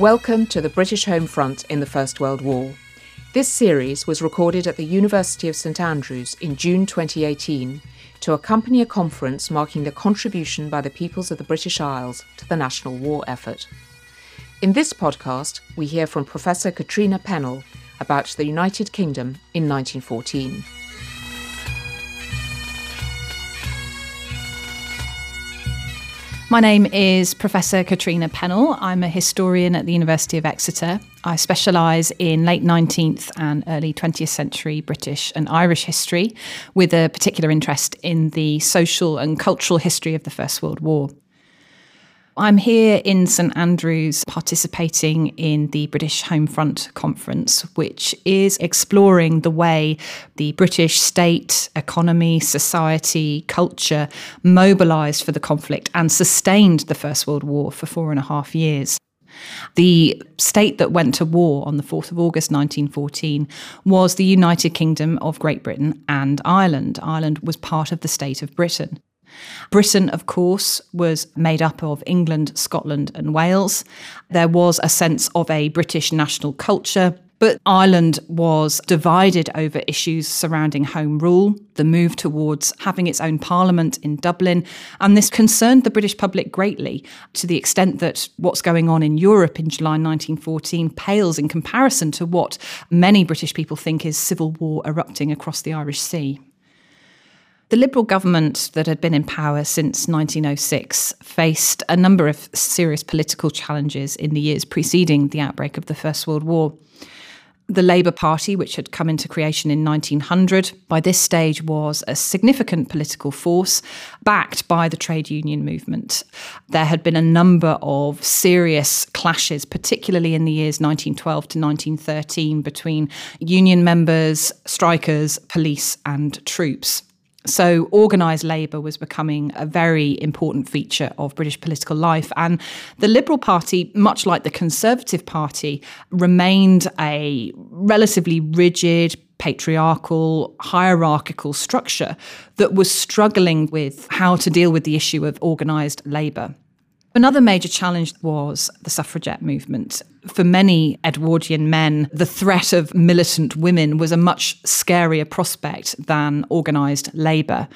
Welcome to the British Home Front in the First World War. This series was recorded at the University of St Andrews in June 2018 to accompany a conference marking the contribution by the peoples of the British Isles to the national war effort. In this podcast, we hear from Professor Catriona Pennell about the United Kingdom in 1914. My name is Professor Catriona Pennell. I'm a historian at the University of Exeter. I specialise in late 19th and early 20th century British and Irish history, with a particular interest in the social and cultural history of the First World War. I'm here in St Andrews participating in the British Homefront Conference, which is exploring the way the British state, economy, society, culture mobilised for the conflict and sustained the First World War for four and a half years. The state that went to war on the 4th of August 1914 was the United Kingdom of Great Britain and Ireland. Ireland was part of the state of Britain. Britain, of course, was made up of England, Scotland, and Wales. There was a sense of a British national culture. But Ireland was divided over issues surrounding Home Rule, the move towards having its own parliament in Dublin, and this concerned the British public greatly to the extent that what's going on in Europe in July 1914 pales in comparison to what many British people think is civil war erupting across the Irish Sea. The Liberal government that had been in power since 1906 faced a number of serious political challenges in the years preceding the outbreak of the First World War. The Labour Party, which had come into creation in 1900, by this stage was a significant political force backed by the trade union movement. There had been a number of serious clashes, particularly in the years 1912 to 1913, between union members, strikers, police, and troops. So, organised labour was becoming a very important feature of British political life. And the Liberal Party, much like the Conservative Party, remained a relatively rigid, patriarchal, hierarchical structure that was struggling with how to deal with the issue of organised labour. Another major challenge was the suffragette movement. For many Edwardian men, the threat of militant women was a much scarier prospect than organised labour.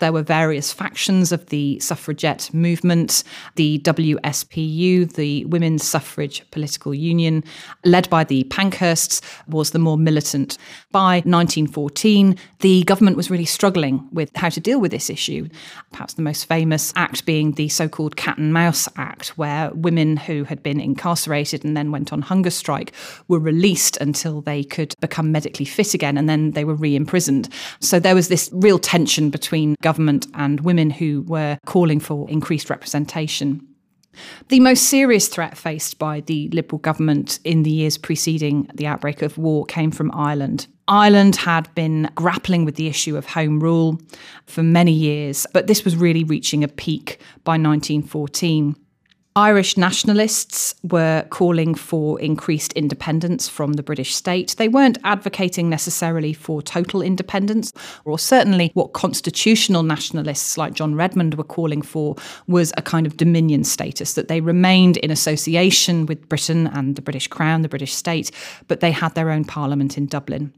There were various factions of the suffragette movement. The WSPU, the Women's Suffrage Political Union, led by the Pankhursts, was the more militant. By 1914, the government was really struggling with how to deal with this issue. Perhaps the most famous act being the so called Cat and Mouse Act, where women who had been incarcerated and then went on hunger strike were released until they could become medically fit again, and then they were re imprisoned. So there was this real tension between government and women who were calling for increased representation. The most serious threat faced by the Liberal government in the years preceding the outbreak of war came from Ireland. Ireland had been grappling with the issue of home rule for many years, but this was really reaching a peak by 1914. Irish nationalists were calling for increased independence from the British state. They weren't advocating necessarily for total independence, or certainly what constitutional nationalists like John Redmond were calling for was a kind of dominion status, that they remained in association with Britain and the British Crown, the British state, but they had their own parliament in Dublin.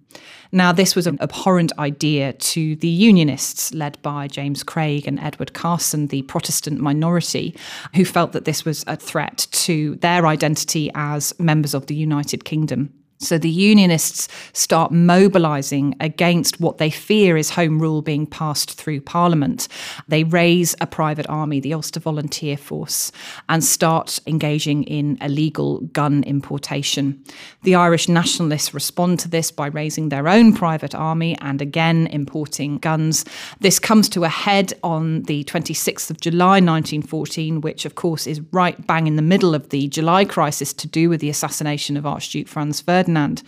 Now, this was an abhorrent idea to the Unionists, led by James Craig and Edward Carson, the Protestant minority, who felt that this was a threat to their identity as members of the United Kingdom. So the unionists start mobilising against what they fear is Home Rule being passed through Parliament. They raise a private army, the Ulster Volunteer Force, and start engaging in illegal gun importation. The Irish nationalists respond to this by raising their own private army and again importing guns. This comes to a head on the 26th of July 1914, which of course is right bang in the middle of the July crisis to do with the assassination of Archduke Franz Ferdinand. Ferdinand.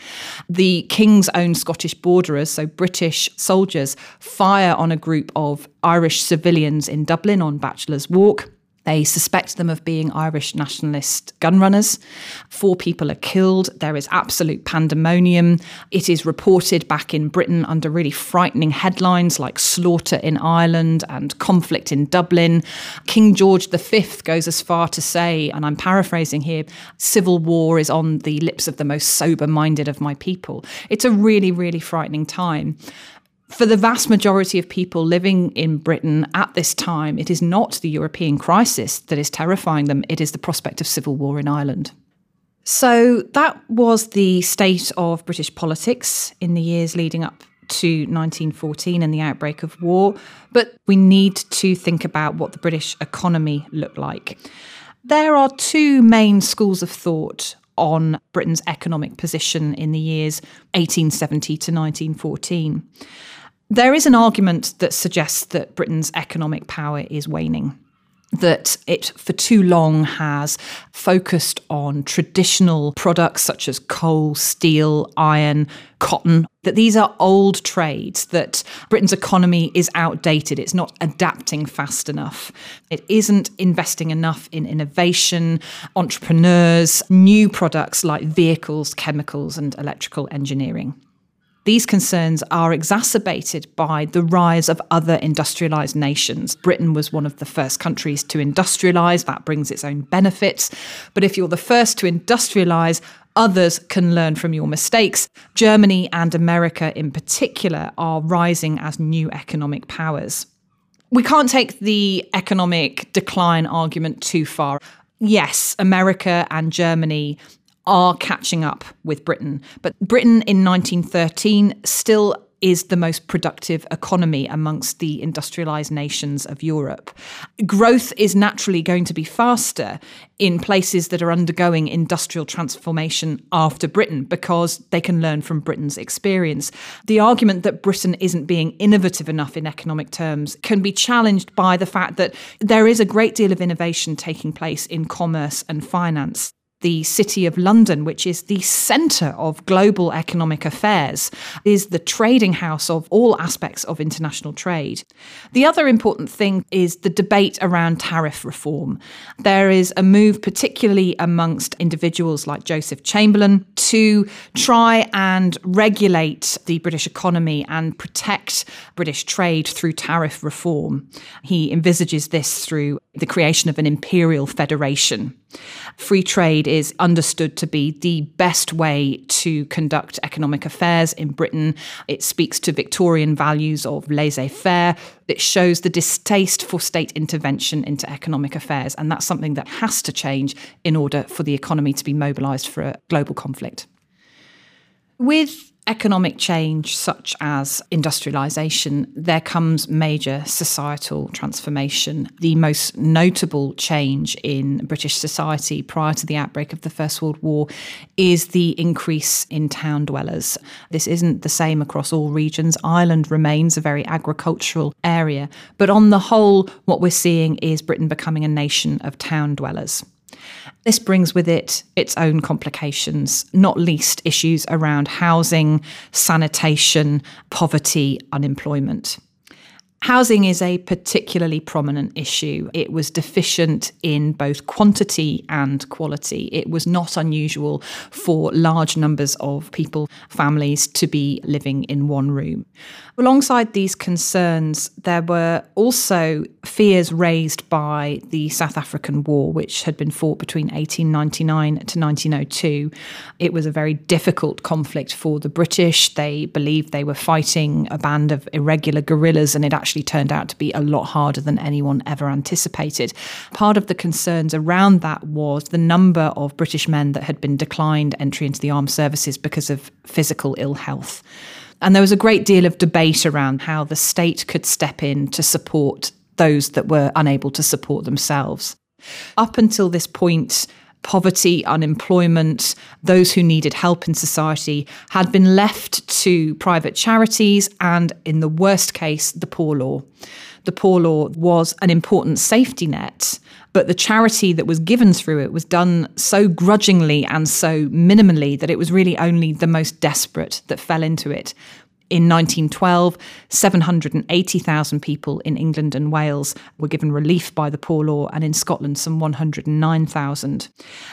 The king's own Scottish borderers, so British soldiers, fire on a group of Irish civilians in Dublin on Bachelor's Walk. They suspect them of being Irish nationalist gun runners. Four people are killed. There is absolute pandemonium. It is reported back in Britain under really frightening headlines like slaughter in Ireland and conflict in Dublin. King George V goes as far to say, and I'm paraphrasing here, civil war is on the lips of the most sober minded of my people. It's a really, really frightening time for the vast majority of people living in Britain at this time, it is not the European crisis that is terrifying them, it is the prospect of civil war in Ireland. So that was the state of British politics in the years leading up to 1914 and the outbreak of war. But we need to think about what the British economy looked like. There are two main schools of thought on Britain's economic position in the years 1870 to 1914. There is an argument that suggests that Britain's economic power is waning that it for too long has focused on traditional products such as coal, steel, iron, cotton, that these are old trades, that Britain's economy is outdated. It's not adapting fast enough. It isn't investing enough in innovation, entrepreneurs, new products like vehicles, chemicals, and electrical engineering. These concerns are exacerbated by the rise of other industrialised nations. Britain was one of the first countries to industrialise, that brings its own benefits. But if you're the first to industrialise, others can learn from your mistakes. Germany and America, in particular, are rising as new economic powers. We can't take the economic decline argument too far. Yes, America and Germany are catching up with Britain. But Britain in 1913 still is the most productive economy amongst the industrialized nations of Europe. Growth is naturally going to be faster in places that are undergoing industrial transformation after Britain because they can learn from Britain's experience. The argument that Britain isn't being innovative enough in economic terms can be challenged by the fact that there is a great deal of innovation taking place in commerce and finance the City of London, which is the centre of global economic affairs, is the trading house of all aspects of international trade. The other important thing is the debate around tariff reform. There is a move, particularly amongst individuals like Joseph Chamberlain, to try and regulate the British economy and protect British trade through tariff reform. He envisages this through the creation of an imperial federation. Free trade is understood to be the best way to conduct economic affairs in Britain. It speaks to Victorian values of laissez faire. It shows the distaste for state intervention into economic affairs. And that's something that has to change in order for the economy to be mobilised for a global conflict. With economic change, such as industrialization, there comes major societal transformation. The most notable change in British society prior to the outbreak of the First World War is the increase in town dwellers. This isn't the same across all regions. Ireland remains a very agricultural area, but on the whole, what we're seeing is Britain becoming a nation of town dwellers. This brings with it its own complications, not least issues around housing, sanitation, poverty, unemployment. Housing is a particularly prominent issue. It was deficient in both quantity and quality. It was not unusual for large numbers of people, families, to be living in one room. Alongside these concerns, there were also fears raised by the South African War, which had been fought between 1899 to 1902. It was a very difficult conflict for the British. They believed they were fighting a band of irregular guerrillas, and it actually turned out to be a lot harder than anyone ever anticipated. Part of the concerns around that was the number of British men that had been declined entry into the armed services because of physical ill health. And there was a great deal of debate around how the state could step in to support those that were unable to support themselves. Up until this point, poverty, unemployment, those who needed help in society had been left to private charities and, in the worst case, the poor law. The poor law was an important safety net, but the charity that was given through it was done so grudgingly and so minimally that it was really only the most desperate that fell into it. In 1912, 780,000 people in England and Wales were given relief by the Poor Law, and in Scotland, some 109,000.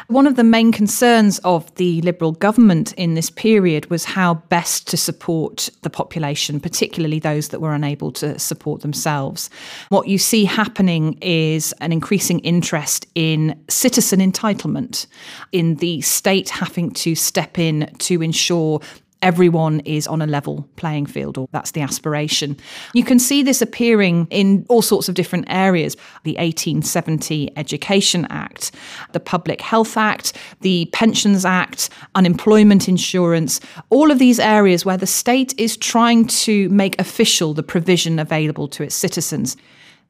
One of the main concerns of the Liberal government in this period was how best to support the population, particularly those that were unable to support themselves. What you see happening is an increasing interest in citizen entitlement, in the state having to step in to ensure everyone is on a level playing field, or that's the aspiration. You can see this appearing in all sorts of different areas the 1870 Education Act, the Public Health Act, the Pensions Act, unemployment insurance, all of these areas where the state is trying to make official the provision available to its citizens.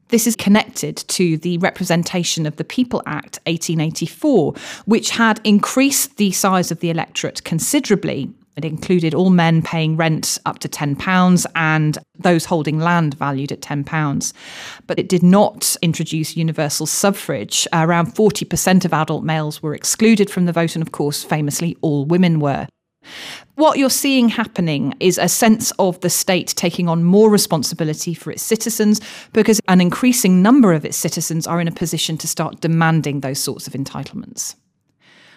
This is connected to the Representation of the People Act 1884, which had increased the size of the electorate considerably it included all men paying rent up to £10 and those holding land valued at £10. But it did not introduce universal suffrage. Around 40% of adult males were excluded from the vote, and of course, famously, all women were. What you're seeing happening is a sense of the state taking on more responsibility for its citizens because an increasing number of its citizens are in a position to start demanding those sorts of entitlements.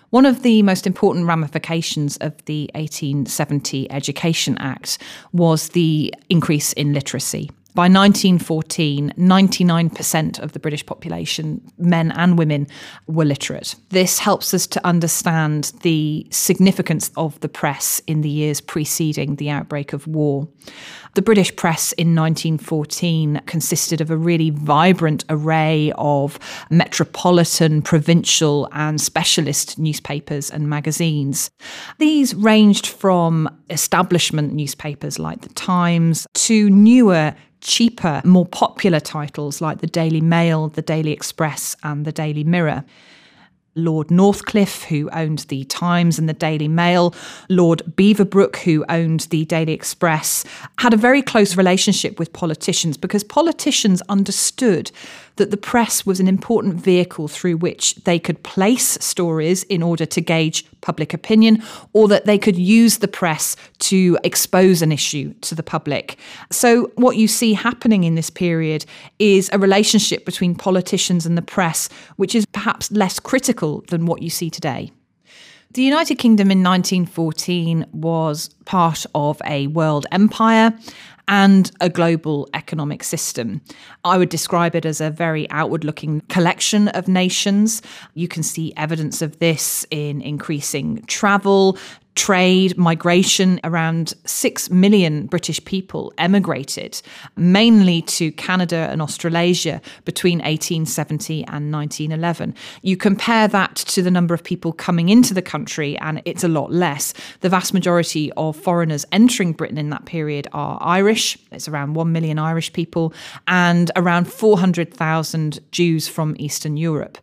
One of the most important ramifications of the 1870 Education Act was the increase in literacy. By 1914, 99% of the British population, men and women, were literate. This helps us to understand the significance of the press in the years preceding the outbreak of war. The British press in 1914 consisted of a really vibrant array of metropolitan, provincial, and specialist newspapers and magazines. These ranged from establishment newspapers like The Times to newer cheaper, more popular titles like the Daily Mail, the Daily Express, and the Daily Mirror. Lord Northcliffe, who owned the Times and the Daily Mail, Lord Beaverbrook, who owned the Daily Express, had a very close relationship with politicians because politicians understood that the press was an important vehicle through which they could place stories in order to gauge public opinion, or that they could use the press to expose an issue to the public. So, what you see happening in this period is a relationship between politicians and the press, which is perhaps less critical than what you see today. The United Kingdom in 1914 was part of a world empire and a global economic system. I would describe it as a very outward looking collection of nations. You can see evidence of this in increasing travel, trade, migration. Around 6 million British people emigrated, mainly to Canada and Australasia between 1870 and 1911. You compare that to the number of people coming into the country, and it's a lot less. The vast majority of foreigners entering Britain in that period are Irish. It's around 1 million Irish people, and around 400,000 Jews from Eastern Europe.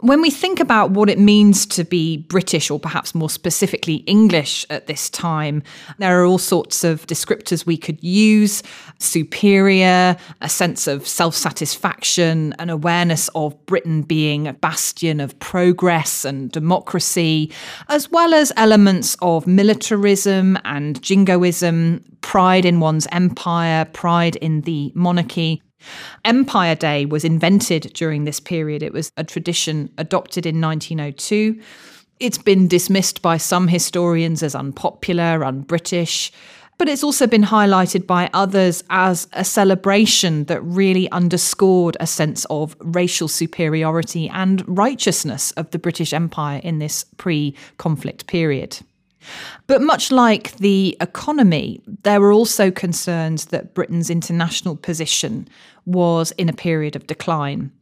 When we think about what it means to be British or perhaps more specifically English at this time, there are all sorts of descriptors we could use superior, a sense of self satisfaction, an awareness of Britain being a bastion of progress and democracy, as well as elements of militarism and jingoism, pride in one's empire, pride in the monarchy. Empire Day was invented during this period. It was a tradition adopted in 1902. It's been dismissed by some historians as unpopular, un British, but it's also been highlighted by others as a celebration that really underscored a sense of racial superiority and righteousness of the British Empire in this pre conflict period. But much like the economy, there were also concerns that Britain's international position was in a period of decline.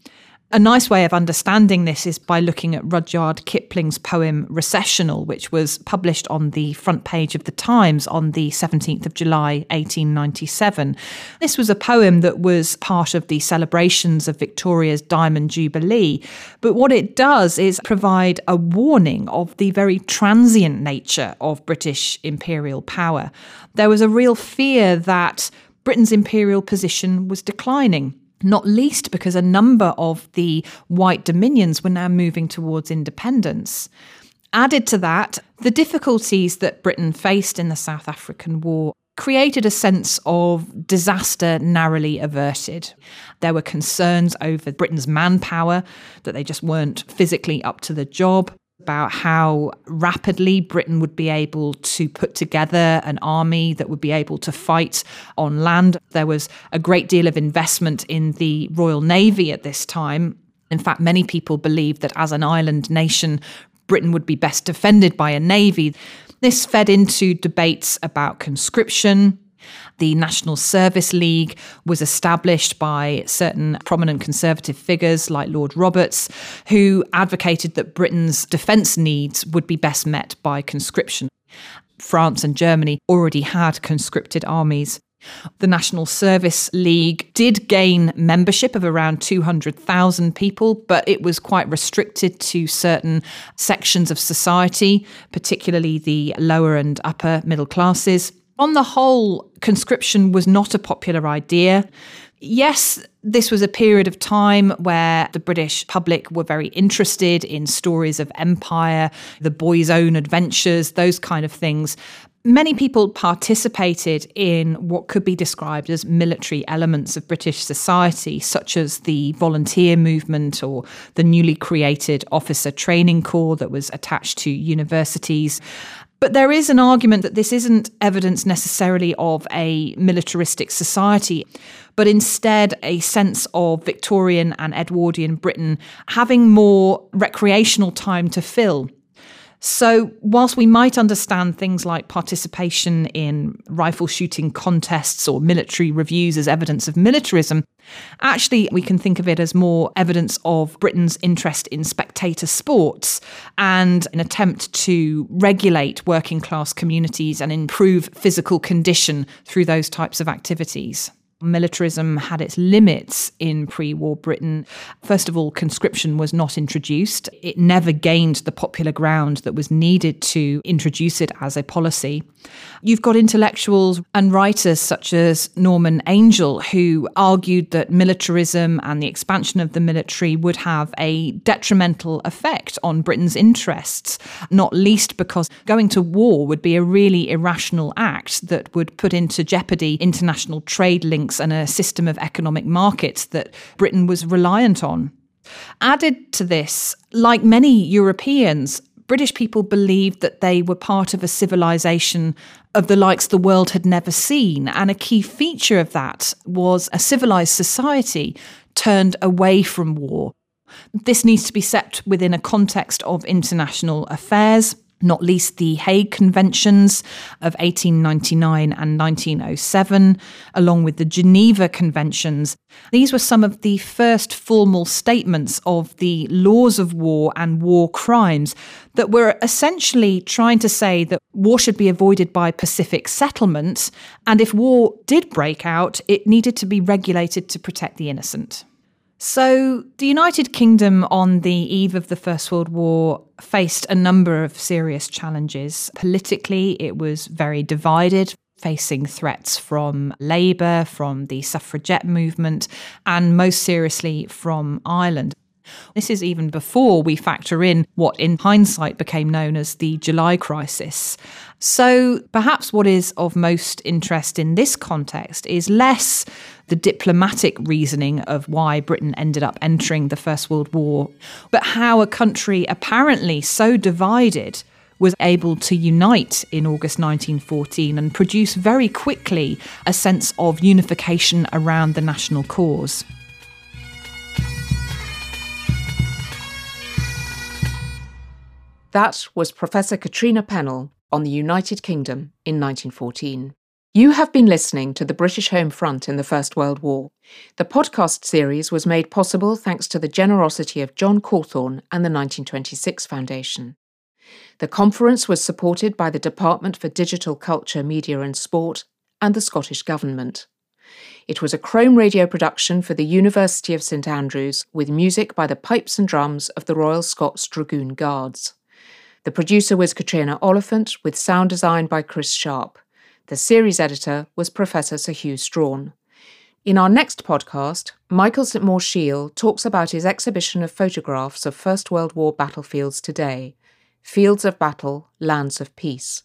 A nice way of understanding this is by looking at Rudyard Kipling's poem Recessional, which was published on the front page of the Times on the 17th of July 1897. This was a poem that was part of the celebrations of Victoria's Diamond Jubilee, but what it does is provide a warning of the very transient nature of British imperial power. There was a real fear that Britain's imperial position was declining not least because a number of the white dominions were now moving towards independence. Added to that, the difficulties that Britain faced in the South African War created a sense of disaster narrowly averted. There were concerns over Britain's manpower, that they just weren't physically up to the job about how rapidly Britain would be able to put together an army that would be able to fight on land. There was a great deal of investment in the Royal Navy at this time. In fact, many people believed that as an island nation, Britain would be best defended by a navy. This fed into debates about conscription, the National Service League was established by certain prominent conservative figures like Lord Roberts, who advocated that Britain's defence needs would be best met by conscription. France and Germany already had conscripted armies. The National Service League did gain membership of around 200,000 people, but it was quite restricted to certain sections of society, particularly the lower and upper middle classes. On the whole, conscription was not a popular idea. Yes, this was a period of time where the British public were very interested in stories of empire, the boy's own adventures, those kind of things. Many people participated in what could be described as military elements of British society, such as the volunteer movement or the newly created officer training corps that was attached to universities. But there is an argument that this isn't evidence necessarily of a militaristic society, but instead a sense of Victorian and Edwardian Britain having more recreational time to fill. So, whilst we might understand things like participation in rifle shooting contests or military reviews as evidence of militarism, actually we can think of it as more evidence of Britain's interest in spectator sports and an attempt to regulate working class communities and improve physical condition through those types of activities. Militarism had its limits in pre war Britain. First of all, conscription was not introduced. It never gained the popular ground that was needed to introduce it as a policy. You've got intellectuals and writers such as Norman Angell, who argued that militarism and the expansion of the military would have a detrimental effect on Britain's interests, not least because going to war would be a really irrational act that would put into jeopardy international trade links and a system of economic markets that Britain was reliant on. Added to this, like many Europeans, British people believed that they were part of a civilization of the likes the world had never seen. And a key feature of that was a civilized society turned away from war. This needs to be set within a context of international affairs not least the Hague Conventions of 1899 and 1907, along with the Geneva Conventions. These were some of the first formal statements of the laws of war and war crimes that were essentially trying to say that war should be avoided by pacific settlement, and if war did break out, it needed to be regulated to protect the innocent. So, the United Kingdom on the eve of the First World War faced a number of serious challenges. Politically, it was very divided, facing threats from Labour, from the suffragette movement, and most seriously from Ireland. This is even before we factor in what, in hindsight, became known as the July crisis. So, perhaps what is of most interest in this context is less the diplomatic reasoning of why Britain ended up entering the First World War, but how a country apparently so divided was able to unite in August 1914 and produce very quickly a sense of unification around the national cause. That was Professor Catriona Pennell on the United Kingdom in 1914. You have been listening to the British Home Front in the First World War. The podcast series was made possible thanks to the generosity of John Cawthorne and the 1926 Foundation. The conference was supported by the Department for Digital Culture, Media and Sport and the Scottish Government. It was a Chrome radio production for the University of St Andrews with music by the pipes and drums of the Royal Scots Dragoon Guards. The producer was Katrina Oliphant, with sound design by Chris Sharp. The series editor was Professor Sir Hugh Strachan. In our next podcast, Michael St Maur Shiel talks about his exhibition of photographs of First World War battlefields today Fields of Battle, Lands of Peace.